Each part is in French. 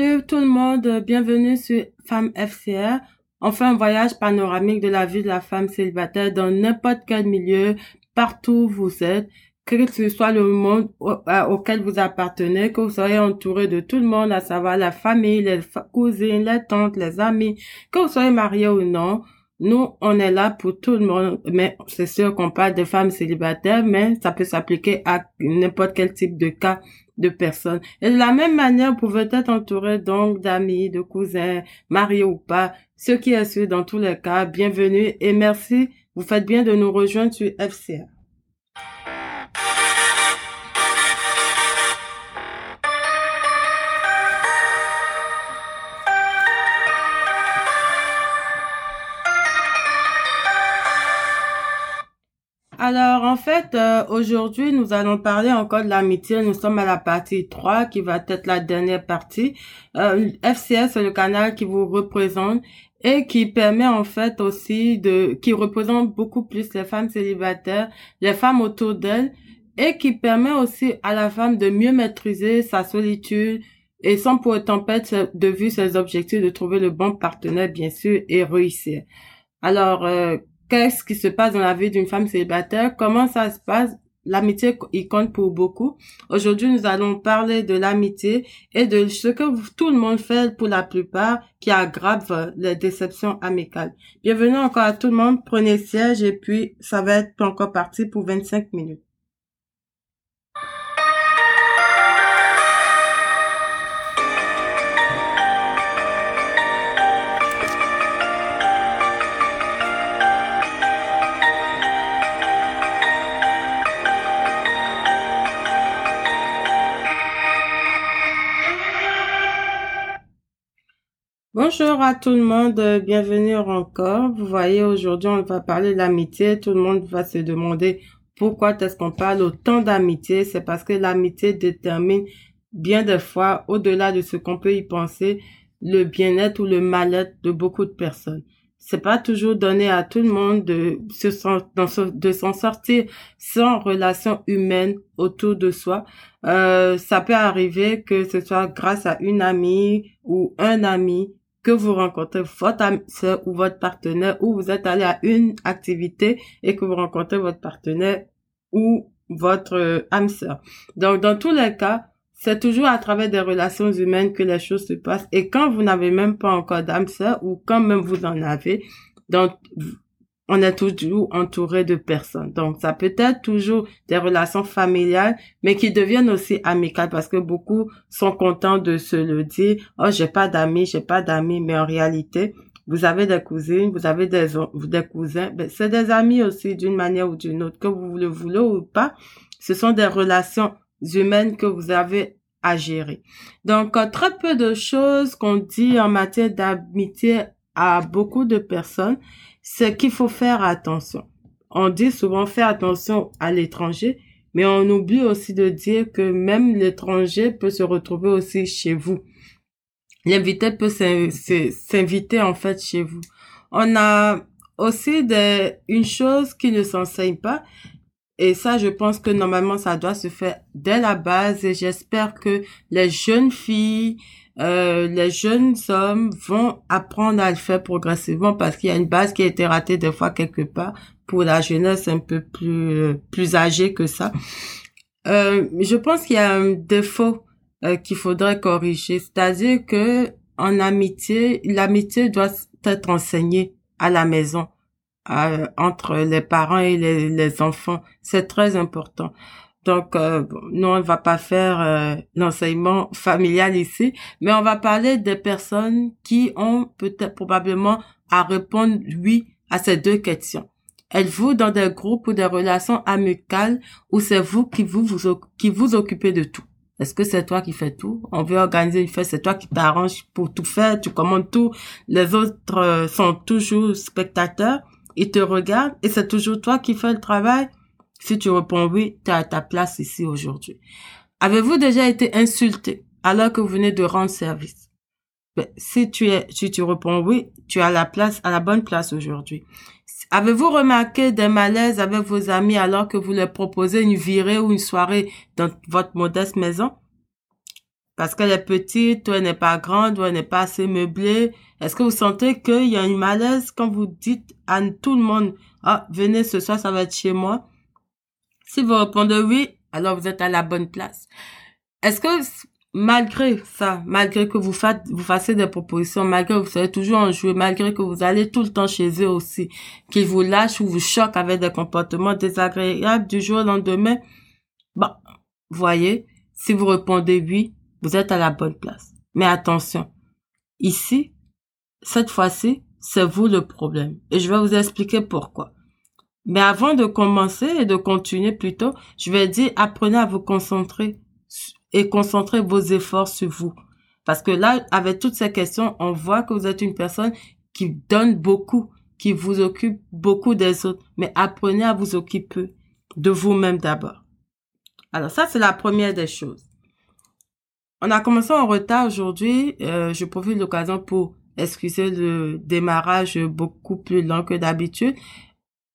Salut tout le monde, bienvenue sur Femme FCR. On fait un voyage panoramique de la vie de la femme célibataire dans n'importe quel milieu, partout où vous êtes, que ce soit le monde auquel vous appartenez, que vous soyez entouré de tout le monde, à savoir la famille, les cousines, les tantes, les amis, que vous soyez marié ou non. Nous, on est là pour tout le monde, mais c'est sûr qu'on parle de femmes célibataires, mais ça peut s'appliquer à n'importe quel type de cas de personnes. Et de la même manière, vous pouvez être entouré donc d'amis, de cousins, mariés ou pas. Ce qui est sûr dans tous les cas, bienvenue et merci. Vous faites bien de nous rejoindre sur FCA. Alors, en fait, euh, aujourd'hui, nous allons parler encore de l'amitié. Nous sommes à la partie 3, qui va être la dernière partie. Euh, FCS, c'est le canal qui vous représente et qui permet en fait aussi de, qui représente beaucoup plus les femmes célibataires, les femmes autour d'elles, et qui permet aussi à la femme de mieux maîtriser sa solitude, et sans pour autant perdre de vue ses objectifs de trouver le bon partenaire, bien sûr, et réussir. Alors, euh, qu'est-ce qui se passe dans la vie d'une femme célibataire, comment ça se passe? L'amitié, il compte pour beaucoup. Aujourd'hui, nous allons parler de l'amitié et de ce que tout le monde fait pour la plupart qui aggrave les déceptions amicales. Bienvenue encore à tout le monde. Prenez siège et puis ça va être encore parti pour 25 minutes. Bonjour à tout le monde, bienvenue encore. Vous voyez, aujourd'hui, on va parler de l'amitié. Tout le monde va se demander pourquoi est-ce qu'on parle autant d'amitié. C'est parce que l'amitié détermine bien des fois, au-delà de ce qu'on peut y penser, le bien-être ou le mal-être de beaucoup de personnes. C'est pas toujours donné à tout le monde de se de s'en sortir sans relation humaine autour de soi. Euh, ça peut arriver que ce soit grâce à une amie ou un ami que vous rencontrez votre âme ou votre partenaire ou vous êtes allé à une activité et que vous rencontrez votre partenaire ou votre euh, âme sœur. Donc, dans tous les cas, c'est toujours à travers des relations humaines que les choses se passent. Et quand vous n'avez même pas encore d'âme sœur ou quand même vous en avez, donc on est toujours entouré de personnes. Donc, ça peut être toujours des relations familiales, mais qui deviennent aussi amicales parce que beaucoup sont contents de se le dire. Oh, j'ai pas d'amis, j'ai pas d'amis, mais en réalité, vous avez des cousines, vous avez des, des cousins, ben, c'est des amis aussi d'une manière ou d'une autre, que vous le voulez ou pas. Ce sont des relations humaines que vous avez à gérer. Donc, très peu de choses qu'on dit en matière d'amitié à beaucoup de personnes c'est qu'il faut faire attention. On dit souvent faire attention à l'étranger, mais on oublie aussi de dire que même l'étranger peut se retrouver aussi chez vous. L'invité peut s'inviter en fait chez vous. On a aussi des, une chose qui ne s'enseigne pas, et ça, je pense que normalement, ça doit se faire dès la base et j'espère que les jeunes filles, euh, les jeunes hommes vont apprendre à le faire progressivement parce qu'il y a une base qui a été ratée des fois quelque part pour la jeunesse un peu plus euh, plus âgée que ça. Euh, je pense qu'il y a un défaut euh, qu'il faudrait corriger, c'est-à-dire que en amitié, l'amitié doit être enseignée à la maison. entre les parents et les enfants, c'est très important. Donc, euh, nous, on ne va pas faire euh, l'enseignement familial ici, mais on va parler des personnes qui ont peut-être probablement à répondre oui à ces deux questions. Êtes-vous dans des groupes ou des relations amicales ou c'est vous qui vous, vous qui vous occupez de tout? Est-ce que c'est toi qui fais tout? On veut organiser une fête, c'est toi qui t'arranges pour tout faire, tu commandes tout. Les autres euh, sont toujours spectateurs, ils te regardent et c'est toujours toi qui fais le travail? Si tu réponds oui, tu es à ta place ici aujourd'hui. Avez-vous déjà été insulté alors que vous venez de rendre service? Ben, si tu es, si tu réponds oui, tu as la place, à la bonne place aujourd'hui. Avez-vous remarqué des malaises avec vos amis alors que vous leur proposez une virée ou une soirée dans votre modeste maison? parce qu'elle est petite, ou elle n'est pas grande, ou elle n'est pas assez meublée. Est-ce que vous sentez qu'il y a une malaise quand vous dites à tout le monde, ah, venez ce soir, ça va être chez moi? Si vous répondez oui, alors vous êtes à la bonne place. Est-ce que malgré ça, malgré que vous faites, vous fassiez des propositions, malgré que vous savez toujours en jouer, malgré que vous allez tout le temps chez eux aussi, qu'ils vous lâchent ou vous choquent avec des comportements désagréables du jour au lendemain, bon, voyez, si vous répondez oui, vous êtes à la bonne place. Mais attention, ici, cette fois-ci, c'est vous le problème. Et je vais vous expliquer pourquoi. Mais avant de commencer et de continuer plutôt, je vais dire apprenez à vous concentrer et concentrez vos efforts sur vous. Parce que là, avec toutes ces questions, on voit que vous êtes une personne qui donne beaucoup, qui vous occupe beaucoup des autres. Mais apprenez à vous occuper de vous-même d'abord. Alors ça, c'est la première des choses. On a commencé en retard aujourd'hui. Euh, je profite de l'occasion pour excuser le démarrage beaucoup plus lent que d'habitude.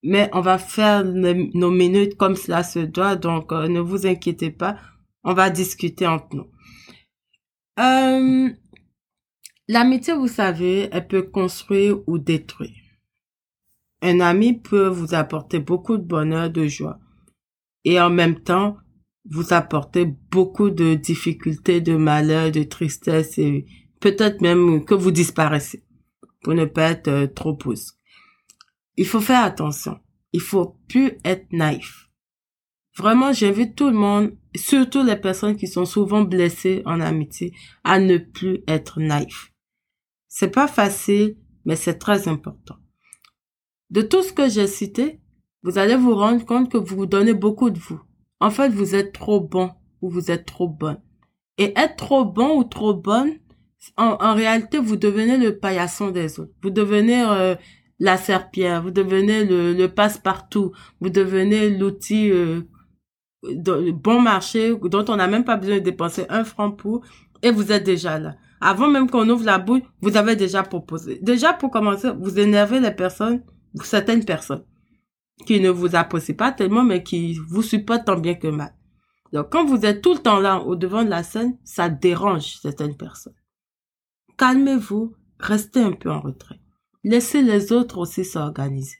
Mais on va faire nos minutes comme cela se doit. Donc, euh, ne vous inquiétez pas. On va discuter entre nous. Euh, L'amitié, vous savez, elle peut construire ou détruire. Un ami peut vous apporter beaucoup de bonheur, de joie. Et en même temps, vous apporter beaucoup de difficultés, de malheur, de tristesse et peut-être même que vous disparaissez pour ne pas être euh, trop. Il faut faire attention. Il faut plus être naïf. Vraiment, j'invite tout le monde, surtout les personnes qui sont souvent blessées en amitié, à ne plus être naïfs. C'est pas facile, mais c'est très important. De tout ce que j'ai cité, vous allez vous rendre compte que vous vous donnez beaucoup de vous. En fait, vous êtes trop bon ou vous êtes trop bonne. Et être trop bon ou trop bonne, en, réalité, vous devenez le paillasson des autres. Vous devenez euh, la serpillère, vous devenez le, passe-partout, vous devenez l'outil euh, bon marché dont on n'a même pas besoin de dépenser un franc pour et vous êtes déjà là. Avant même qu'on ouvre la bouille, vous avez déjà proposé. Déjà pour commencer, vous énervez les personnes, certaines personnes qui ne vous apprécient pas tellement mais qui vous supportent tant bien que mal. Donc quand vous êtes tout le temps là au devant de la scène, ça dérange certaines personnes. Calmez-vous, restez un peu en retrait. Laissez les autres aussi s'organiser.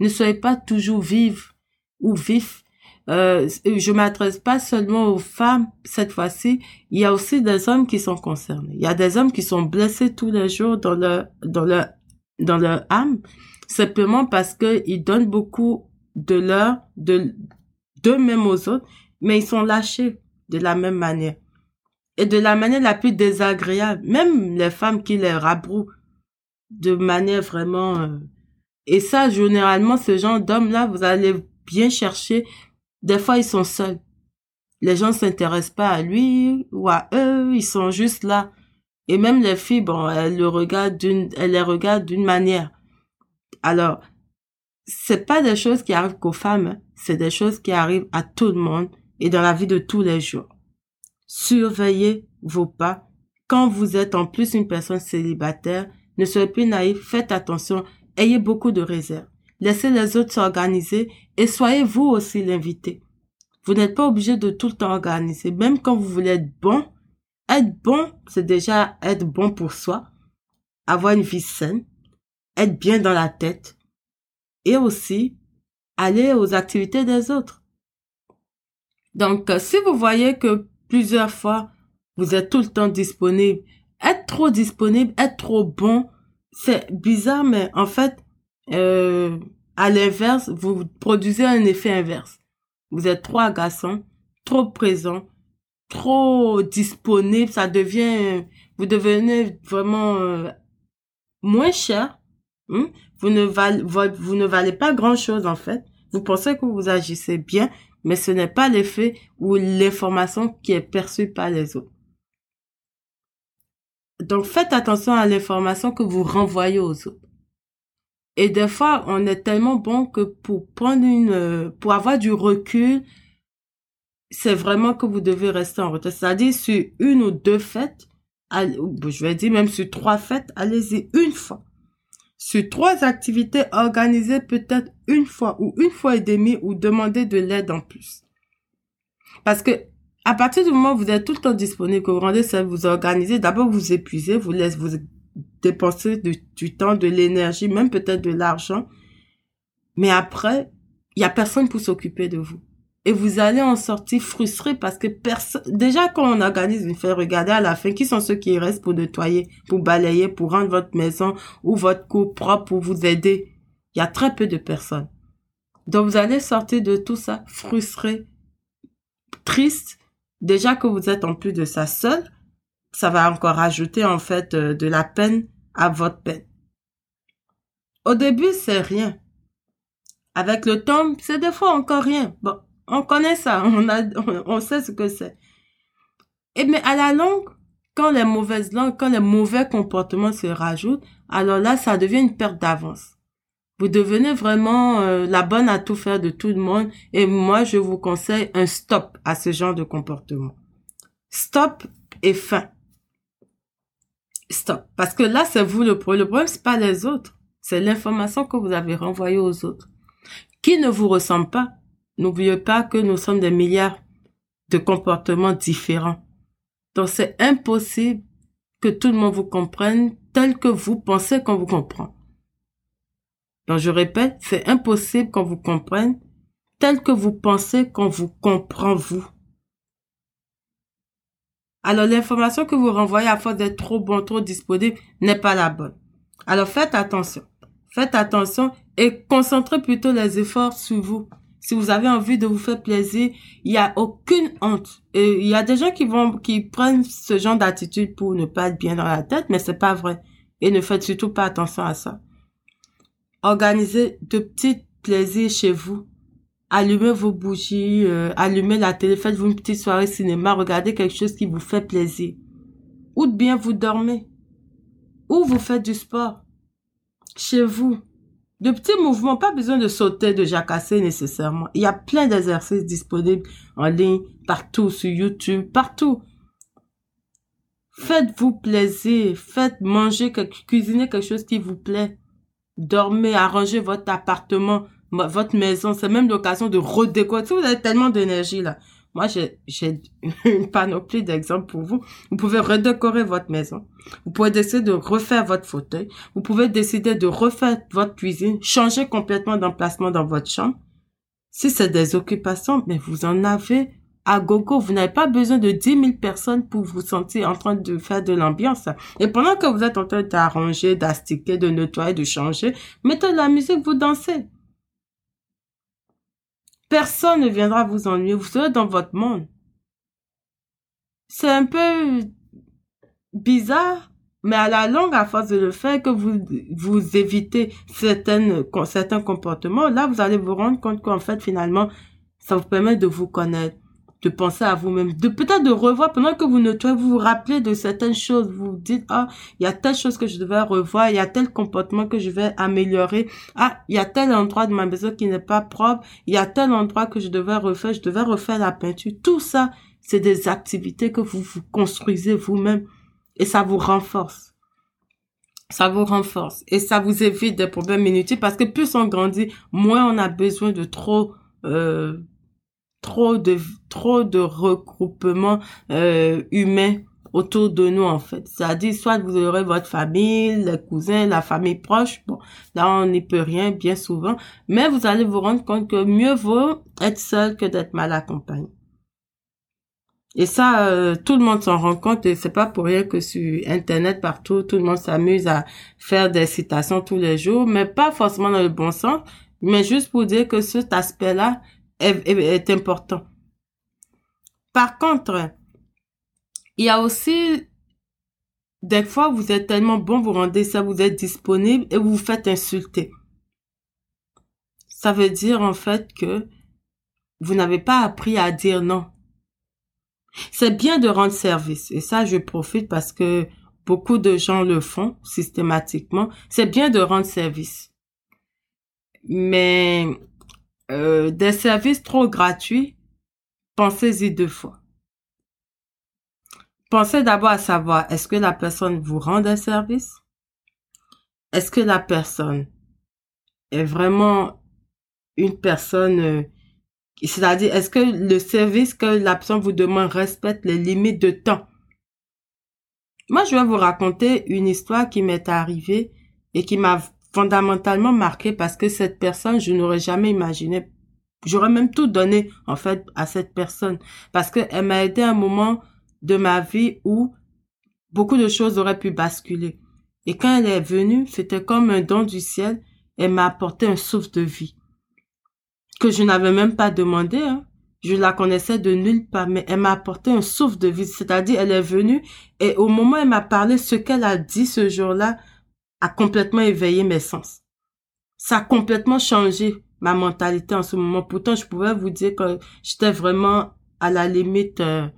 Ne soyez pas toujours vive ou vif euh, je m'adresse pas seulement aux femmes cette fois-ci, il y a aussi des hommes qui sont concernés. Il y a des hommes qui sont blessés tous les jours dans leur dans leur dans leur âme simplement parce que ils donnent beaucoup de leur de d'eux-mêmes aux autres, mais ils sont lâchés de la même manière et de la manière la plus désagréable. Même les femmes qui les rabrouent de manière vraiment euh, et ça généralement ce genre d'hommes là vous allez bien chercher des fois, ils sont seuls. Les gens s'intéressent pas à lui ou à eux, ils sont juste là. Et même les filles, bon, elles le regardent d'une, elles les regardent d'une manière. Alors, c'est pas des choses qui arrivent qu'aux femmes, c'est des choses qui arrivent à tout le monde et dans la vie de tous les jours. Surveillez vos pas. Quand vous êtes en plus une personne célibataire, ne soyez plus naïf, faites attention, ayez beaucoup de réserve. Laissez les autres s'organiser et soyez vous aussi l'invité. Vous n'êtes pas obligé de tout le temps organiser. Même quand vous voulez être bon, être bon, c'est déjà être bon pour soi, avoir une vie saine, être bien dans la tête et aussi aller aux activités des autres. Donc, si vous voyez que plusieurs fois, vous êtes tout le temps disponible, être trop disponible, être trop bon, c'est bizarre, mais en fait, euh, à l'inverse, vous produisez un effet inverse. Vous êtes trop agaçant, trop présent, trop disponible, ça devient, vous devenez vraiment euh, moins cher. Hein? Vous ne valez, vous ne valez pas grand chose en fait. Vous pensez que vous agissez bien, mais ce n'est pas l'effet ou l'information qui est perçue par les autres. Donc faites attention à l'information que vous renvoyez aux autres. Et des fois, on est tellement bon que pour prendre une, pour avoir du recul, c'est vraiment que vous devez rester en retard. C'est-à-dire sur une ou deux fêtes, je vais dire même sur trois fêtes, allez-y une fois. Sur trois activités, organisées peut-être une fois ou une fois et demie ou demandez de l'aide en plus. Parce que à partir du moment où vous êtes tout le temps disponible, que vous rendez ça, vous organisez, d'abord vous épuisez, vous laissez, vous dépenser du, temps, de l'énergie, même peut-être de l'argent. Mais après, il y a personne pour s'occuper de vous. Et vous allez en sortir frustré parce que personne, déjà quand on organise une fête, regardez à la fin qui sont ceux qui restent pour nettoyer, pour balayer, pour rendre votre maison ou votre cour propre, pour vous aider. Il y a très peu de personnes. Donc vous allez sortir de tout ça frustré, triste. Déjà que vous êtes en plus de ça seul, ça va encore ajouter en fait euh, de la peine à votre peine. Au début, c'est rien. Avec le temps, c'est des fois encore rien. Bon, on connaît ça, on, a, on sait ce que c'est. Et mais à la longue, quand les mauvaises langues, quand les mauvais comportements se rajoutent, alors là, ça devient une perte d'avance. Vous devenez vraiment euh, la bonne à tout faire de tout le monde. Et moi, je vous conseille un stop à ce genre de comportement. Stop et fin stop. Parce que là, c'est vous le problème. Le problème, c'est pas les autres. C'est l'information que vous avez renvoyée aux autres. Qui ne vous ressemble pas. N'oubliez pas que nous sommes des milliards de comportements différents. Donc, c'est impossible que tout le monde vous comprenne tel que vous pensez qu'on vous comprend. Donc, je répète, c'est impossible qu'on vous comprenne tel que vous pensez qu'on vous comprend vous. Alors l'information que vous renvoyez à force d'être trop bon, trop disponible, n'est pas la bonne. Alors faites attention. Faites attention et concentrez plutôt les efforts sur vous. Si vous avez envie de vous faire plaisir, il n'y a aucune honte. Et il y a des gens qui prennent ce genre d'attitude pour ne pas être bien dans la tête, mais c'est pas vrai. Et ne faites surtout pas attention à ça. Organisez de petits plaisirs chez vous allumez vos bougies, euh, allumez la télé, faites-vous une petite soirée cinéma, regardez quelque chose qui vous fait plaisir. Ou bien vous dormez. Ou vous faites du sport. Chez vous. De petits mouvements, pas besoin de sauter, de jacasser nécessairement. Il y a plein d'exercices disponibles en ligne, partout, sur YouTube, partout. Faites-vous plaisir, faites manger, cuisiner quelque chose qui vous plaît. Dormez, arrangez votre appartement, votre maison, c'est même l'occasion de redécorer. Si vous avez tellement d'énergie là, moi j'ai j'ai une panoplie d'exemples pour vous. Vous pouvez redécorer votre maison. Vous pouvez décider de refaire votre fauteuil. Vous pouvez décider de refaire votre cuisine, changer complètement d'emplacement dans votre chambre. Si c'est des occupations, mais vous en avez à gogo. Vous n'avez pas besoin de 10 000 personnes pour vous sentir en train de faire de l'ambiance. Et pendant que vous êtes en train d'arranger, d'astiquer, de nettoyer, de changer, mettez de la musique, vous dansez. Personne ne viendra vous ennuyer. Vous serez dans votre monde. C'est un peu bizarre, mais à la longue, à force de le faire, que vous, évitez certains comportements, là, vous allez vous rendre compte qu'en fait, finalement, ça vous permet de vous connaître de penser à vous-même, de peut-être de revoir pendant que vous nettoyez, vous vous rappelez de certaines choses, vous vous dites, ah, il y a telle chose que je devais revoir, il y a tel comportement que je vais améliorer, ah, il y a tel endroit de ma maison qui n'est pas propre, il y a tel endroit que je devais refaire, je devais refaire la peinture. Tout ça, c'est des activités que vous vous construisez vous-même et ça vous renforce. Ça vous renforce et ça vous évite des problèmes inutiles parce que plus on grandit, moins on a besoin de trop euh, trop de trop de regroupements euh, humains autour de nous en fait. C'est-à-dire soit vous aurez votre famille, les cousins, la famille proche. Bon, là on n'y peut rien bien souvent, mais vous allez vous rendre compte que mieux vaut être seul que d'être mal accompagné. Et ça, euh, tout le monde s'en rend compte et c'est pas pour rien que sur Internet partout, tout le monde s'amuse à faire des citations tous les jours, mais pas forcément dans le bon sens, mais juste pour dire que cet aspect-là, est, important. Par contre, il y a aussi des fois vous êtes tellement bon, vous rendez ça, vous êtes disponible et vous vous faites insulter. Ça veut dire en fait que vous n'avez pas appris à dire non. C'est bien de rendre service et ça je profite parce que beaucoup de gens le font systématiquement. C'est bien de rendre service. Mais euh, des services trop gratuits, pensez-y deux fois. Pensez d'abord à savoir, est-ce que la personne vous rend un service? Est-ce que la personne est vraiment une personne euh, C'est-à-dire, est-ce que le service que la personne vous demande respecte les limites de temps? Moi, je vais vous raconter une histoire qui m'est arrivée et qui m'a fondamentalement marqué parce que cette personne, je n'aurais jamais imaginé. J'aurais même tout donné, en fait, à cette personne parce qu'elle m'a aidé à un moment de ma vie où beaucoup de choses auraient pu basculer. Et quand elle est venue, c'était comme un don du ciel. Elle m'a apporté un souffle de vie que je n'avais même pas demandé. Hein. Je la connaissais de nulle part, mais elle m'a apporté un souffle de vie. C'est-à-dire, elle est venue et au moment où elle m'a parlé, ce qu'elle a dit ce jour-là a complètement éveillé mes sens. Ça a complètement changé ma mentalité en ce moment. Pourtant, je pouvais vous dire que j'étais vraiment à la limite, euh,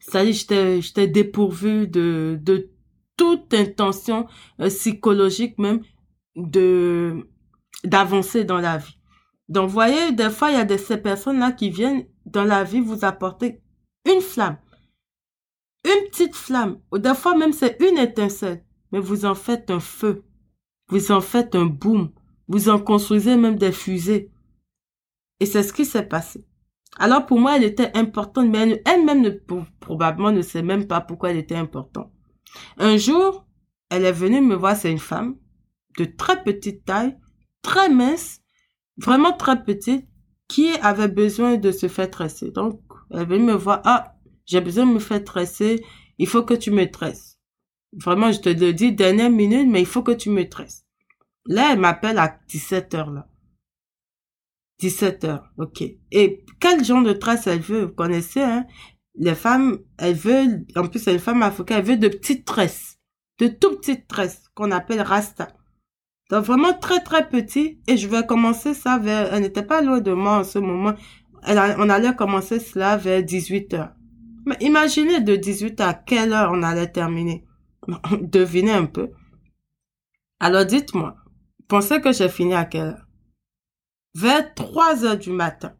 c'est-à-dire j'étais, j'étais dépourvue de, de toute intention euh, psychologique même de d'avancer dans la vie. Donc, voyez, des fois, il y a de ces personnes-là qui viennent dans la vie vous apporter une flamme. Une petite flamme. Ou des fois, même, c'est une étincelle. Mais vous en faites un feu. Vous en faites un boom. Vous en construisez même des fusées. Et c'est ce qui s'est passé. Alors, pour moi, elle était importante, mais elle-même, probablement, ne sait même pas pourquoi elle était importante. Un jour, elle est venue me voir, c'est une femme de très petite taille, très mince, vraiment très petite, qui avait besoin de se faire tresser. Donc, elle est venue me voir, ah, j'ai besoin de me faire tresser, il faut que tu me tresses. Vraiment, je te le dis, dernière minute, mais il faut que tu me tresses. Là, elle m'appelle à 17 heures, là. 17 heures, ok. Et quel genre de tresse elle veut? Vous connaissez, hein? les femmes, elles veulent, en plus, c'est une femme africaine, elle veut de petites tresses, de tout petites tresses qu'on appelle rasta. Donc vraiment très très petit et je vais commencer ça vers, elle n'était pas loin de moi en ce moment. Elle on allait commencer cela vers 18 heures. Mais imaginez de 18 à quelle heure on allait terminer. Devinez un peu. Alors dites-moi, pensez que j'ai fini à quelle heure? Vers 3 heures du matin.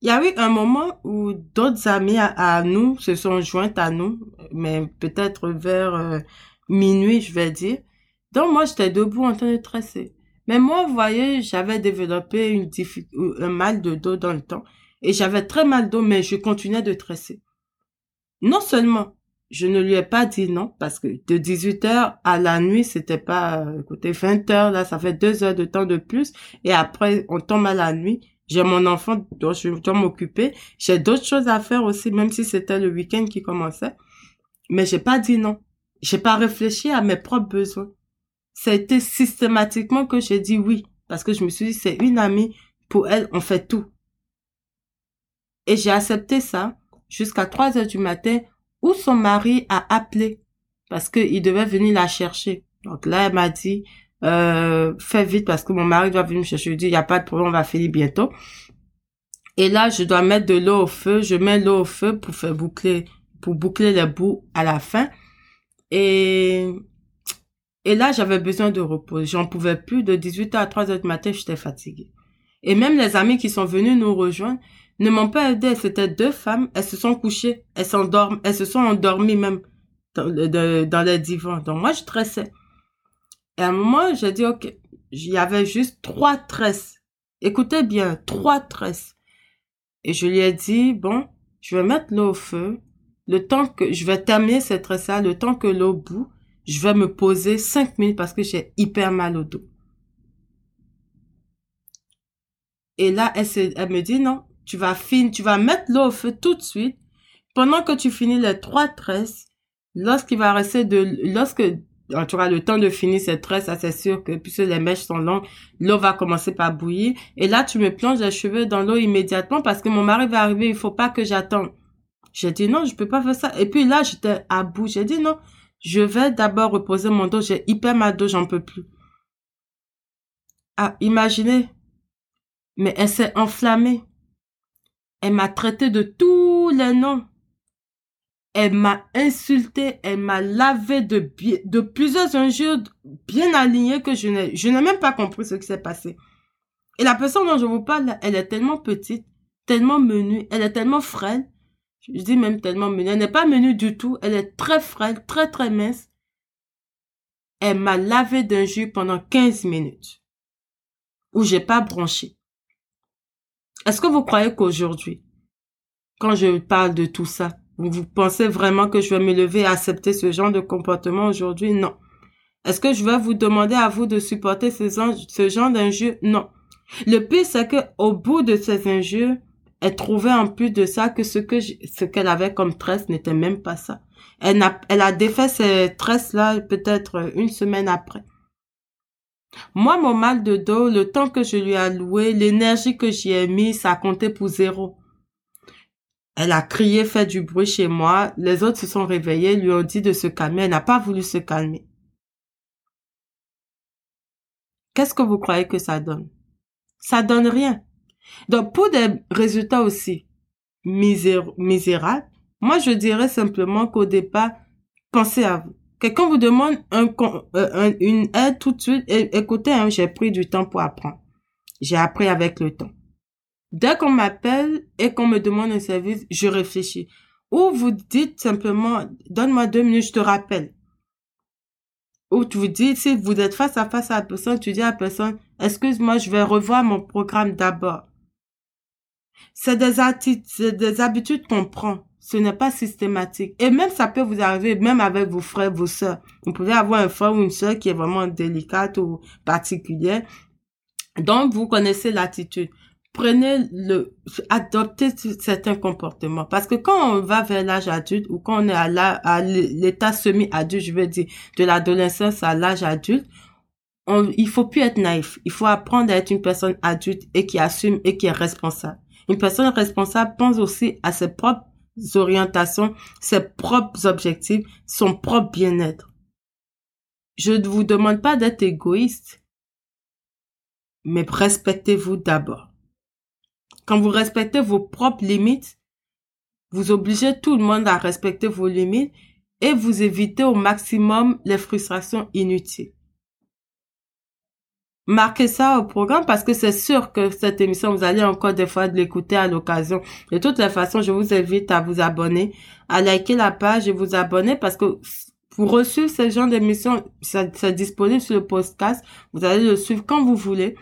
Il y a eu un moment où d'autres amis à, nous se sont jointes à nous, mais peut-être vers euh, minuit, je vais dire. Donc moi, j'étais debout en train de tresser. Mais moi, vous voyez, j'avais développé une un mal de dos dans le temps. Et j'avais très mal dos, mais je continuais de tresser. Non seulement, je ne lui ai pas dit non, parce que de 18 heures à la nuit, c'était pas, euh, écoutez, 20 heures, là, ça fait deux heures de temps de plus. Et après, on tombe à la nuit. J'ai mon enfant dont je dois m'occuper. J'ai d'autres choses à faire aussi, même si c'était le week-end qui commençait. Mais j'ai pas dit non. J'ai pas réfléchi à mes propres besoins. Été systématiquement que j'ai dit oui. Parce que je me suis dit, c'est une amie. Pour elle, on fait tout. Et j'ai accepté ça jusqu'à 3 heures du matin où son mari a appelé parce qu'il devait venir la chercher. Donc là, elle m'a dit, euh, fais vite parce que mon mari doit venir me chercher. Je lui dis, il n'y a pas de problème, on va finir bientôt. Et là, je dois mettre de l'eau au feu. Je mets l'eau au feu pour faire boucler, pour boucler les bouts à la fin. Et, et là, j'avais besoin de repos. J'en pouvais plus. De 18h à 3h du matin, j'étais fatiguée. Et même les amis qui sont venus nous rejoindre ne m'ont pas aidé. C'était deux femmes. Elles se sont couchées. Elles s'endorment. Elles se sont endormies même dans, le, dans les divans. Donc moi, je tressais. Et à un moment, j'ai dit, OK, il y avait juste trois tresses. Écoutez bien, trois tresses. Et je lui ai dit, bon, je vais mettre l'eau au feu. Le temps que je vais terminer cette tresse-là, le temps que l'eau bout, je vais me poser cinq minutes parce que j'ai hyper mal au dos. Et là, elle me dit, non, tu vas finir, tu vas mettre l'eau au feu tout de suite. Pendant que tu finis les trois tresses, lorsqu'il va rester de, lorsque tu auras le temps de finir cette tresse, ça c'est sûr que puisque les mèches sont longues, l'eau va commencer par bouillir. Et là, tu me plonges les cheveux dans l'eau immédiatement parce que mon mari va arriver, il faut pas que j'attende. J'ai dit non, je peux pas faire ça. Et puis là, j'étais à bout. J'ai dit non, je vais d'abord reposer mon dos. J'ai hyper mal dos, j'en peux plus. Ah, imaginez. Mais elle s'est enflammée. Elle m'a traité de tous les noms. Elle m'a insulté, elle m'a lavé de, plusieurs injures bien alignées que je n'ai, je n'ai même pas compris ce qui s'est passé. Et la personne dont je vous parle, elle est tellement petite, tellement menue, elle est tellement frêle. Je dis même tellement menue. Elle n'est pas menue du tout. Elle est très frêle, très très mince. Elle m'a lavé d'injures pendant 15 minutes. Où j'ai pas bronché. Est-ce que vous croyez qu'aujourd'hui, quand je parle de tout ça, vous, pensez vraiment que je vais me lever et accepter ce genre de comportement aujourd'hui? Non. Est-ce que je vais vous demander à vous de supporter ce, ce genre d'injures? Non. Le pire, c'est que au bout de ces injures, elle trouvait en plus de ça que ce que ce qu'elle avait comme tresse n'était même pas ça. Elle a, elle a défait ces tresses-là peut-être une semaine après. Moi, mon mal de dos, le temps que je lui ai alloué, l'énergie que j'y ai mis, ça a compté pour zéro. Elle a crié, fait du bruit chez moi. Les autres se sont réveillés, lui ont dit de se calmer. Elle n'a pas voulu se calmer. Qu'est-ce que vous croyez que ça donne? Ça donne rien. Donc, pour des résultats aussi misérables, moi, je dirais simplement qu'au départ, pensez à vous. Quelqu'un vous demande un, euh, une aide tout de suite, écoutez, hein, j'ai pris du temps pour apprendre. J'ai appris avec le temps. Dès qu'on m'appelle et qu'on me demande un service, je réfléchis. Ou vous dites simplement, donne-moi deux minutes, je te rappelle. Ou tu vous dis, si vous êtes face à face à la personne, tu dis à la personne, excuse-moi, je vais revoir mon programme d'abord. C'est des, des habitudes qu'on prend. Ce n'est pas systématique. Et même ça peut vous arriver, même avec vos frères, vos sœurs. Vous pouvez avoir un frère ou une sœur qui est vraiment délicate ou particulière. Donc, vous connaissez l'attitude prenez le, adoptez certains comportements. Parce que quand on va vers l'âge adulte ou quand on est à l'état semi-adulte, je veux dire, de l'adolescence à l'âge adulte, on, il faut plus être naïf. Il faut apprendre à être une personne adulte et qui assume et qui est responsable. Une personne responsable pense aussi à ses propres orientations, ses propres objectifs, son propre bien-être. Je ne vous demande pas d'être égoïste, mais respectez-vous d'abord. Quand vous respectez vos propres limites, vous obligez tout le monde à respecter vos limites et vous évitez au maximum les frustrations inutiles. Marquez ça au programme parce que c'est sûr que cette émission, vous allez encore des fois l'écouter à l'occasion. De toutes les façons, je vous invite à vous abonner, à liker la page et vous abonner parce que pour recevoir ce genre d'émission, c'est disponible sur le podcast. Vous allez le suivre quand vous voulez.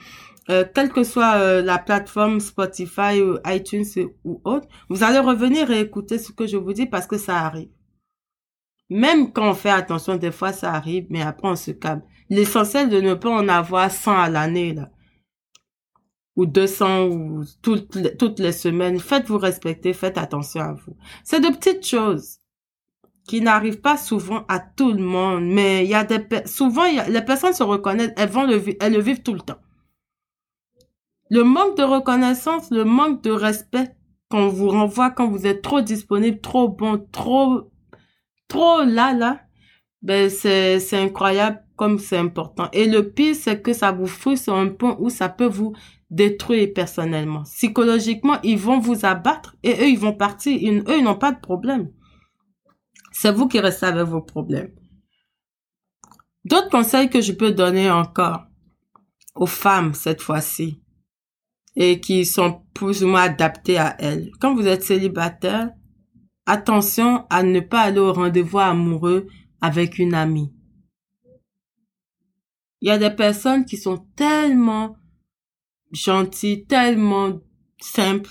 Euh, quelle que soit euh, la plateforme Spotify ou iTunes ou autre, vous allez revenir et écouter ce que je vous dis parce que ça arrive. Même quand on fait attention, des fois ça arrive, mais après on se calme. L'essentiel de ne pas en avoir 100 à l'année, là. Ou 200 ou toutes les, toutes les semaines. Faites-vous respecter, faites attention à vous. C'est de petites choses qui n'arrivent pas souvent à tout le monde, mais il y a des, souvent, les personnes se reconnaissent, elles vont le, elles le vivent tout le temps. Le manque de reconnaissance, le manque de respect qu'on vous renvoie quand vous êtes trop disponible, trop bon, trop, trop là, là, ben c'est, c'est incroyable comme c'est important. Et le pire, c'est que ça vous frustre sur un point où ça peut vous détruire personnellement. Psychologiquement, ils vont vous abattre et eux, ils vont partir. eux, ils n'ont pas de problème. C'est vous qui restez avec vos problèmes. D'autres conseils que je peux donner encore aux femmes cette fois-ci et qui sont plus ou moins adaptés à elles. Quand vous êtes célibataire, attention à ne pas aller au rendez-vous amoureux avec une amie. Il y a des personnes qui sont tellement gentilles, tellement simples,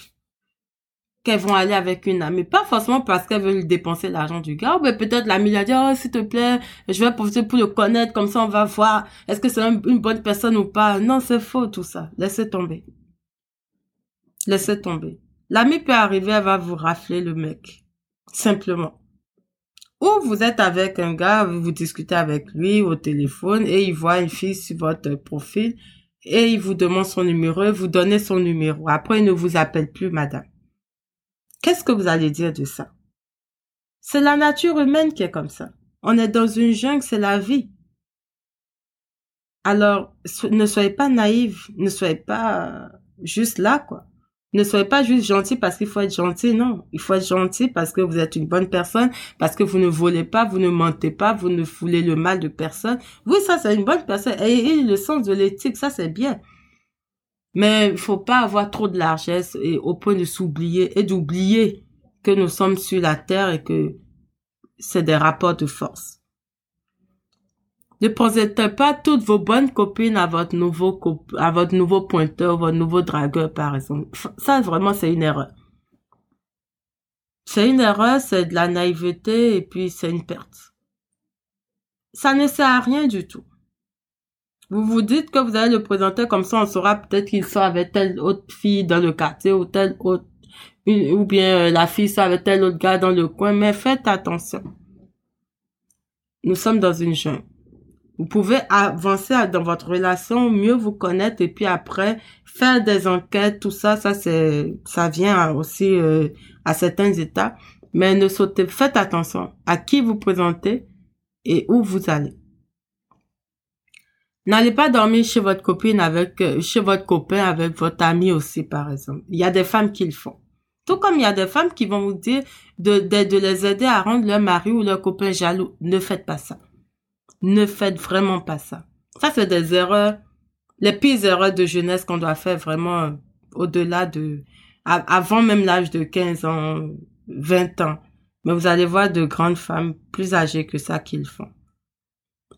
qu'elles vont aller avec une amie. Pas forcément parce qu'elles veulent dépenser l'argent du gars, mais peut-être l'amie lui a dit, oh, s'il te plaît, je vais profiter pour le connaître, comme ça on va voir, est-ce que c'est une bonne personne ou pas. Non, c'est faux tout ça. Laissez tomber laissez tomber. L'ami peut arriver, elle va vous rafler le mec. Simplement. Ou vous êtes avec un gars, vous discutez avec lui au téléphone et il voit une fille sur votre profil et il vous demande son numéro, vous donnez son numéro. Après, il ne vous appelle plus, madame. Qu'est-ce que vous allez dire de ça? C'est la nature humaine qui est comme ça. On est dans une jungle, c'est la vie. Alors, ne soyez pas naïve, ne soyez pas juste là, quoi. Ne soyez pas juste gentil parce qu'il faut être gentil, non. Il faut être gentil parce que vous êtes une bonne personne, parce que vous ne volez pas, vous ne mentez pas, vous ne foulez le mal de personne. Oui, ça, c'est une bonne personne. Et, le sens de l'éthique, ça, c'est bien. Mais il faut pas avoir trop de largesse et au point de s'oublier et d'oublier que nous sommes sur la terre et que c'est des rapports de force. Ne présentez pas toutes vos bonnes copines à votre nouveau à votre nouveau pointeur, votre nouveau dragueur, par exemple. Ça, vraiment, c'est une erreur. C'est une erreur, c'est de la naïveté et puis c'est une perte. Ça ne sert à rien du tout. Vous vous dites que vous allez le présenter comme ça, on saura peut-être qu'il sort avec telle autre fille dans le quartier ou telle autre, ou bien euh, la fille sort avec tel autre gars dans le coin, mais faites attention. Nous sommes dans une jungle. Vous pouvez avancer dans votre relation, mieux vous connaître et puis après faire des enquêtes, tout ça, ça c'est, ça vient aussi euh, à certains états. Mais ne sautez, faites attention à qui vous présentez et où vous allez. N'allez pas dormir chez votre copine avec, euh, chez votre copain avec votre ami aussi, par exemple. Il y a des femmes qui le font. Tout comme il y a des femmes qui vont vous dire de, de, de les aider à rendre leur mari ou leur copain jaloux. Ne faites pas ça. Ne faites vraiment pas ça. Ça, c'est des erreurs, les pires erreurs de jeunesse qu'on doit faire vraiment euh, au-delà de, avant même l'âge de 15 ans, 20 ans. Mais vous allez voir de grandes femmes plus âgées que ça qui le font.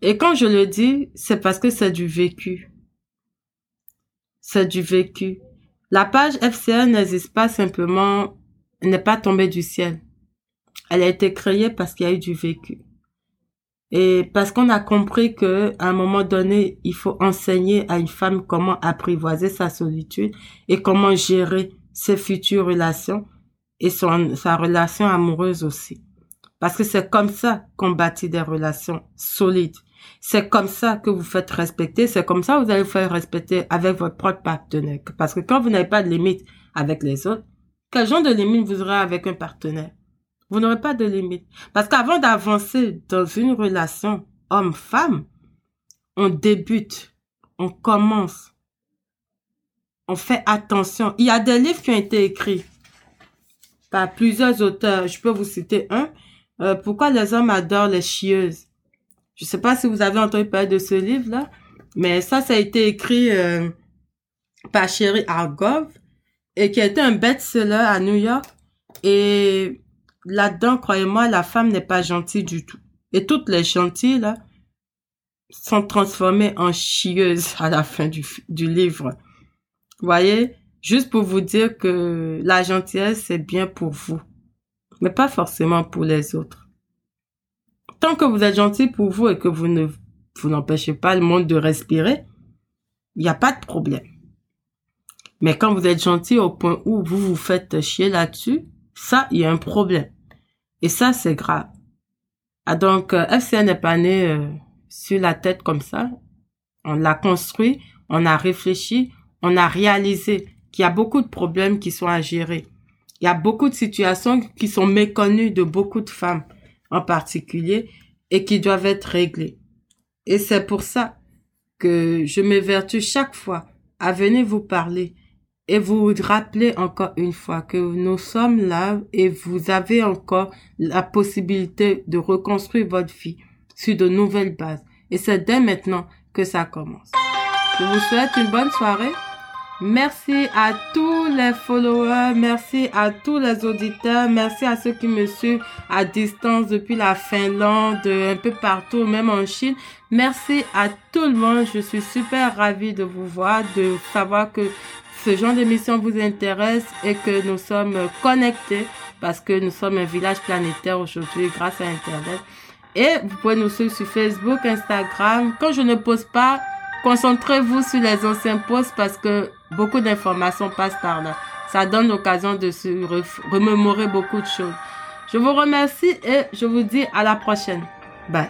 Et quand je le dis, c'est parce que c'est du vécu. C'est du vécu. La page FCL n'existe pas simplement, n'est pas tombée du ciel. Elle a été créée parce qu'il y a eu du vécu. Et parce qu'on a compris que à un moment donné, il faut enseigner à une femme comment apprivoiser sa solitude et comment gérer ses futures relations et son, sa relation amoureuse aussi. Parce que c'est comme ça qu'on bâtit des relations solides. C'est comme ça que vous faites respecter. C'est comme ça que vous allez vous faire respecter avec votre propre partenaire. Parce que quand vous n'avez pas de limite avec les autres, quel genre de limite vous aurez avec un partenaire? Vous n'aurez pas de limite. Parce qu'avant d'avancer dans une relation homme-femme, on débute, on commence, on fait attention. Il y a des livres qui ont été écrits par plusieurs auteurs. Je peux vous citer un. Euh, pourquoi les hommes adorent les chieuses? Je sais pas si vous avez entendu parler de ce livre-là, mais ça, ça a été écrit euh, par Sherry Argov et qui a été un best-seller à New York. Et là-dedans, croyez-moi, la femme n'est pas gentille du tout. Et toutes les gentilles, là, sont transformées en chieuses à la fin du, livre. Voyez? Juste pour vous dire que la gentillesse, c'est bien pour vous, mais pas forcément pour les autres. Tant que vous êtes gentil pour vous et que vous ne vous n'empêchez pas le monde de respirer, il n'y a pas de problème. Mais quand vous êtes gentil au point où vous vous faites chier là-dessus, ça, il y a un problème. Et ça, c'est grave. Ah, donc, euh, FCN n'est pas né euh, sur la tête comme ça. On l'a construit, on a réfléchi, on a réalisé qu'il y a beaucoup de problèmes qui sont à gérer. Il y a beaucoup de situations qui sont méconnues de beaucoup de femmes en particulier et qui doivent être réglés. Et c'est pour ça que je m'évertue chaque fois à venir vous parler et vous rappeler encore une fois que nous sommes là et vous avez encore la possibilité de reconstruire votre vie sur de nouvelles bases. Et c'est dès maintenant que ça commence. Je vous souhaite une bonne soirée. Merci à tous les followers, merci à tous les auditeurs, merci à ceux qui me suivent à distance depuis la Finlande, un peu partout, même en Chine. Merci à tout le monde, je suis super ravie de vous voir, de savoir que ce genre d'émission vous intéresse et que nous sommes connectés parce que nous sommes un village planétaire aujourd'hui grâce à Internet. Et vous pouvez nous suivre sur Facebook, Instagram. Quand je ne pose pas, Concentrez-vous sur les anciens posts parce que beaucoup d'informations passent par là. Ça donne l'occasion de se remémorer beaucoup de choses. Je vous remercie et je vous dis à la prochaine. Bye.